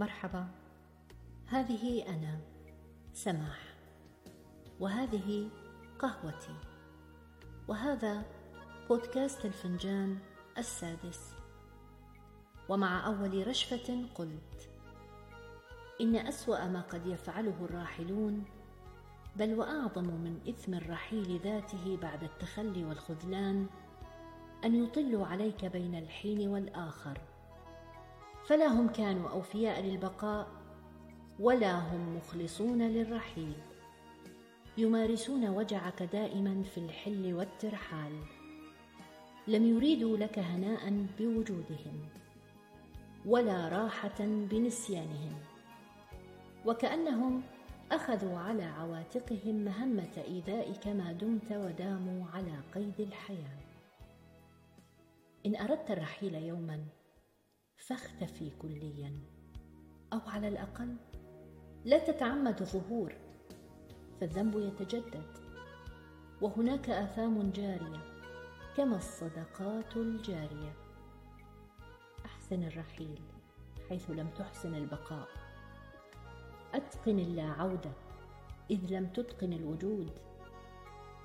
مرحبا. هذه أنا سماح. وهذه قهوتي. وهذا بودكاست الفنجان السادس. ومع أول رشفة قلت إن أسوأ ما قد يفعله الراحلون بل وأعظم من إثم الرحيل ذاته بعد التخلي والخذلان أن يطلوا عليك بين الحين والآخر. فلا هم كانوا أوفياء للبقاء ولا هم مخلصون للرحيل. يمارسون وجعك دائما في الحل والترحال. لم يريدوا لك هناء بوجودهم ولا راحة بنسيانهم. وكأنهم أخذوا على عواتقهم مهمه إيذائك ما دمت وداموا على قيد الحياة. إن أردت الرحيل يوما فاختفي كليا. أو على الأقل لا تتعمد الظهور فالذنب يتجدد. وهناك آثام جارية كما الصدقات الجارية. أحسن الرحيل حيث لم تحسن البقاء. أتقن اللا عوده إذ لم تتقن الوجود.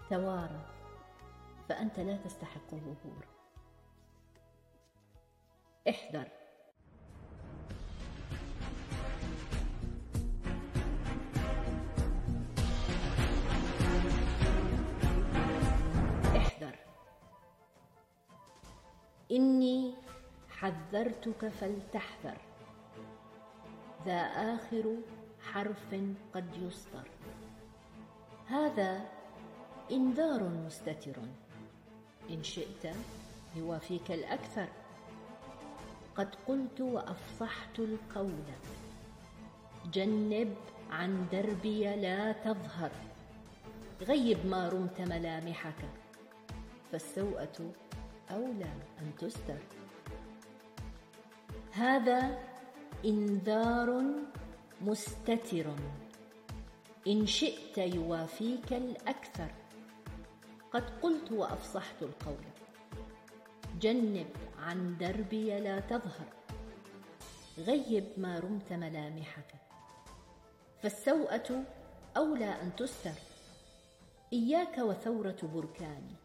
توارى فأنت لا تستحق الظهور. احذر. إني حذرتك فلتحذر. ذا آخر حرف قد يسطر هذا إنذار مستتر. إن شئت يوافيك الأكثر. قد قلت وأفصحت القول. جنب عن دربي لا تظهر. غيب ما رمت ملامحك. فالسوءة اولى أن تستر. هذا إنذار مستتر. إن شئت يوافيك الأكثر. قد قلت وأفصحت القول. جنب عن دربي لا تظهر. غيب ما رمت ملامحك. فالسوءة أولى أن تستر. إياك وثورة بركاني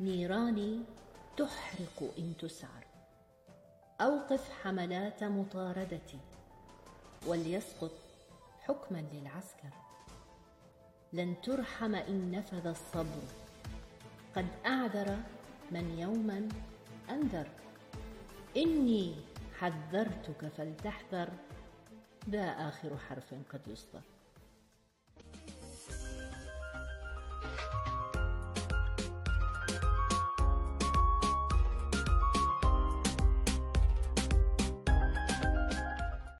نيراني تحرق إن تسعر. أوقف حملات مطاردتي. وليسقط حكما للعسكر. لن ترحم إن نفذ الصبر. قد أعذر من يوما أنذر. إني حذرتك فلتحذر. ذا آخر حرف قد يصدر.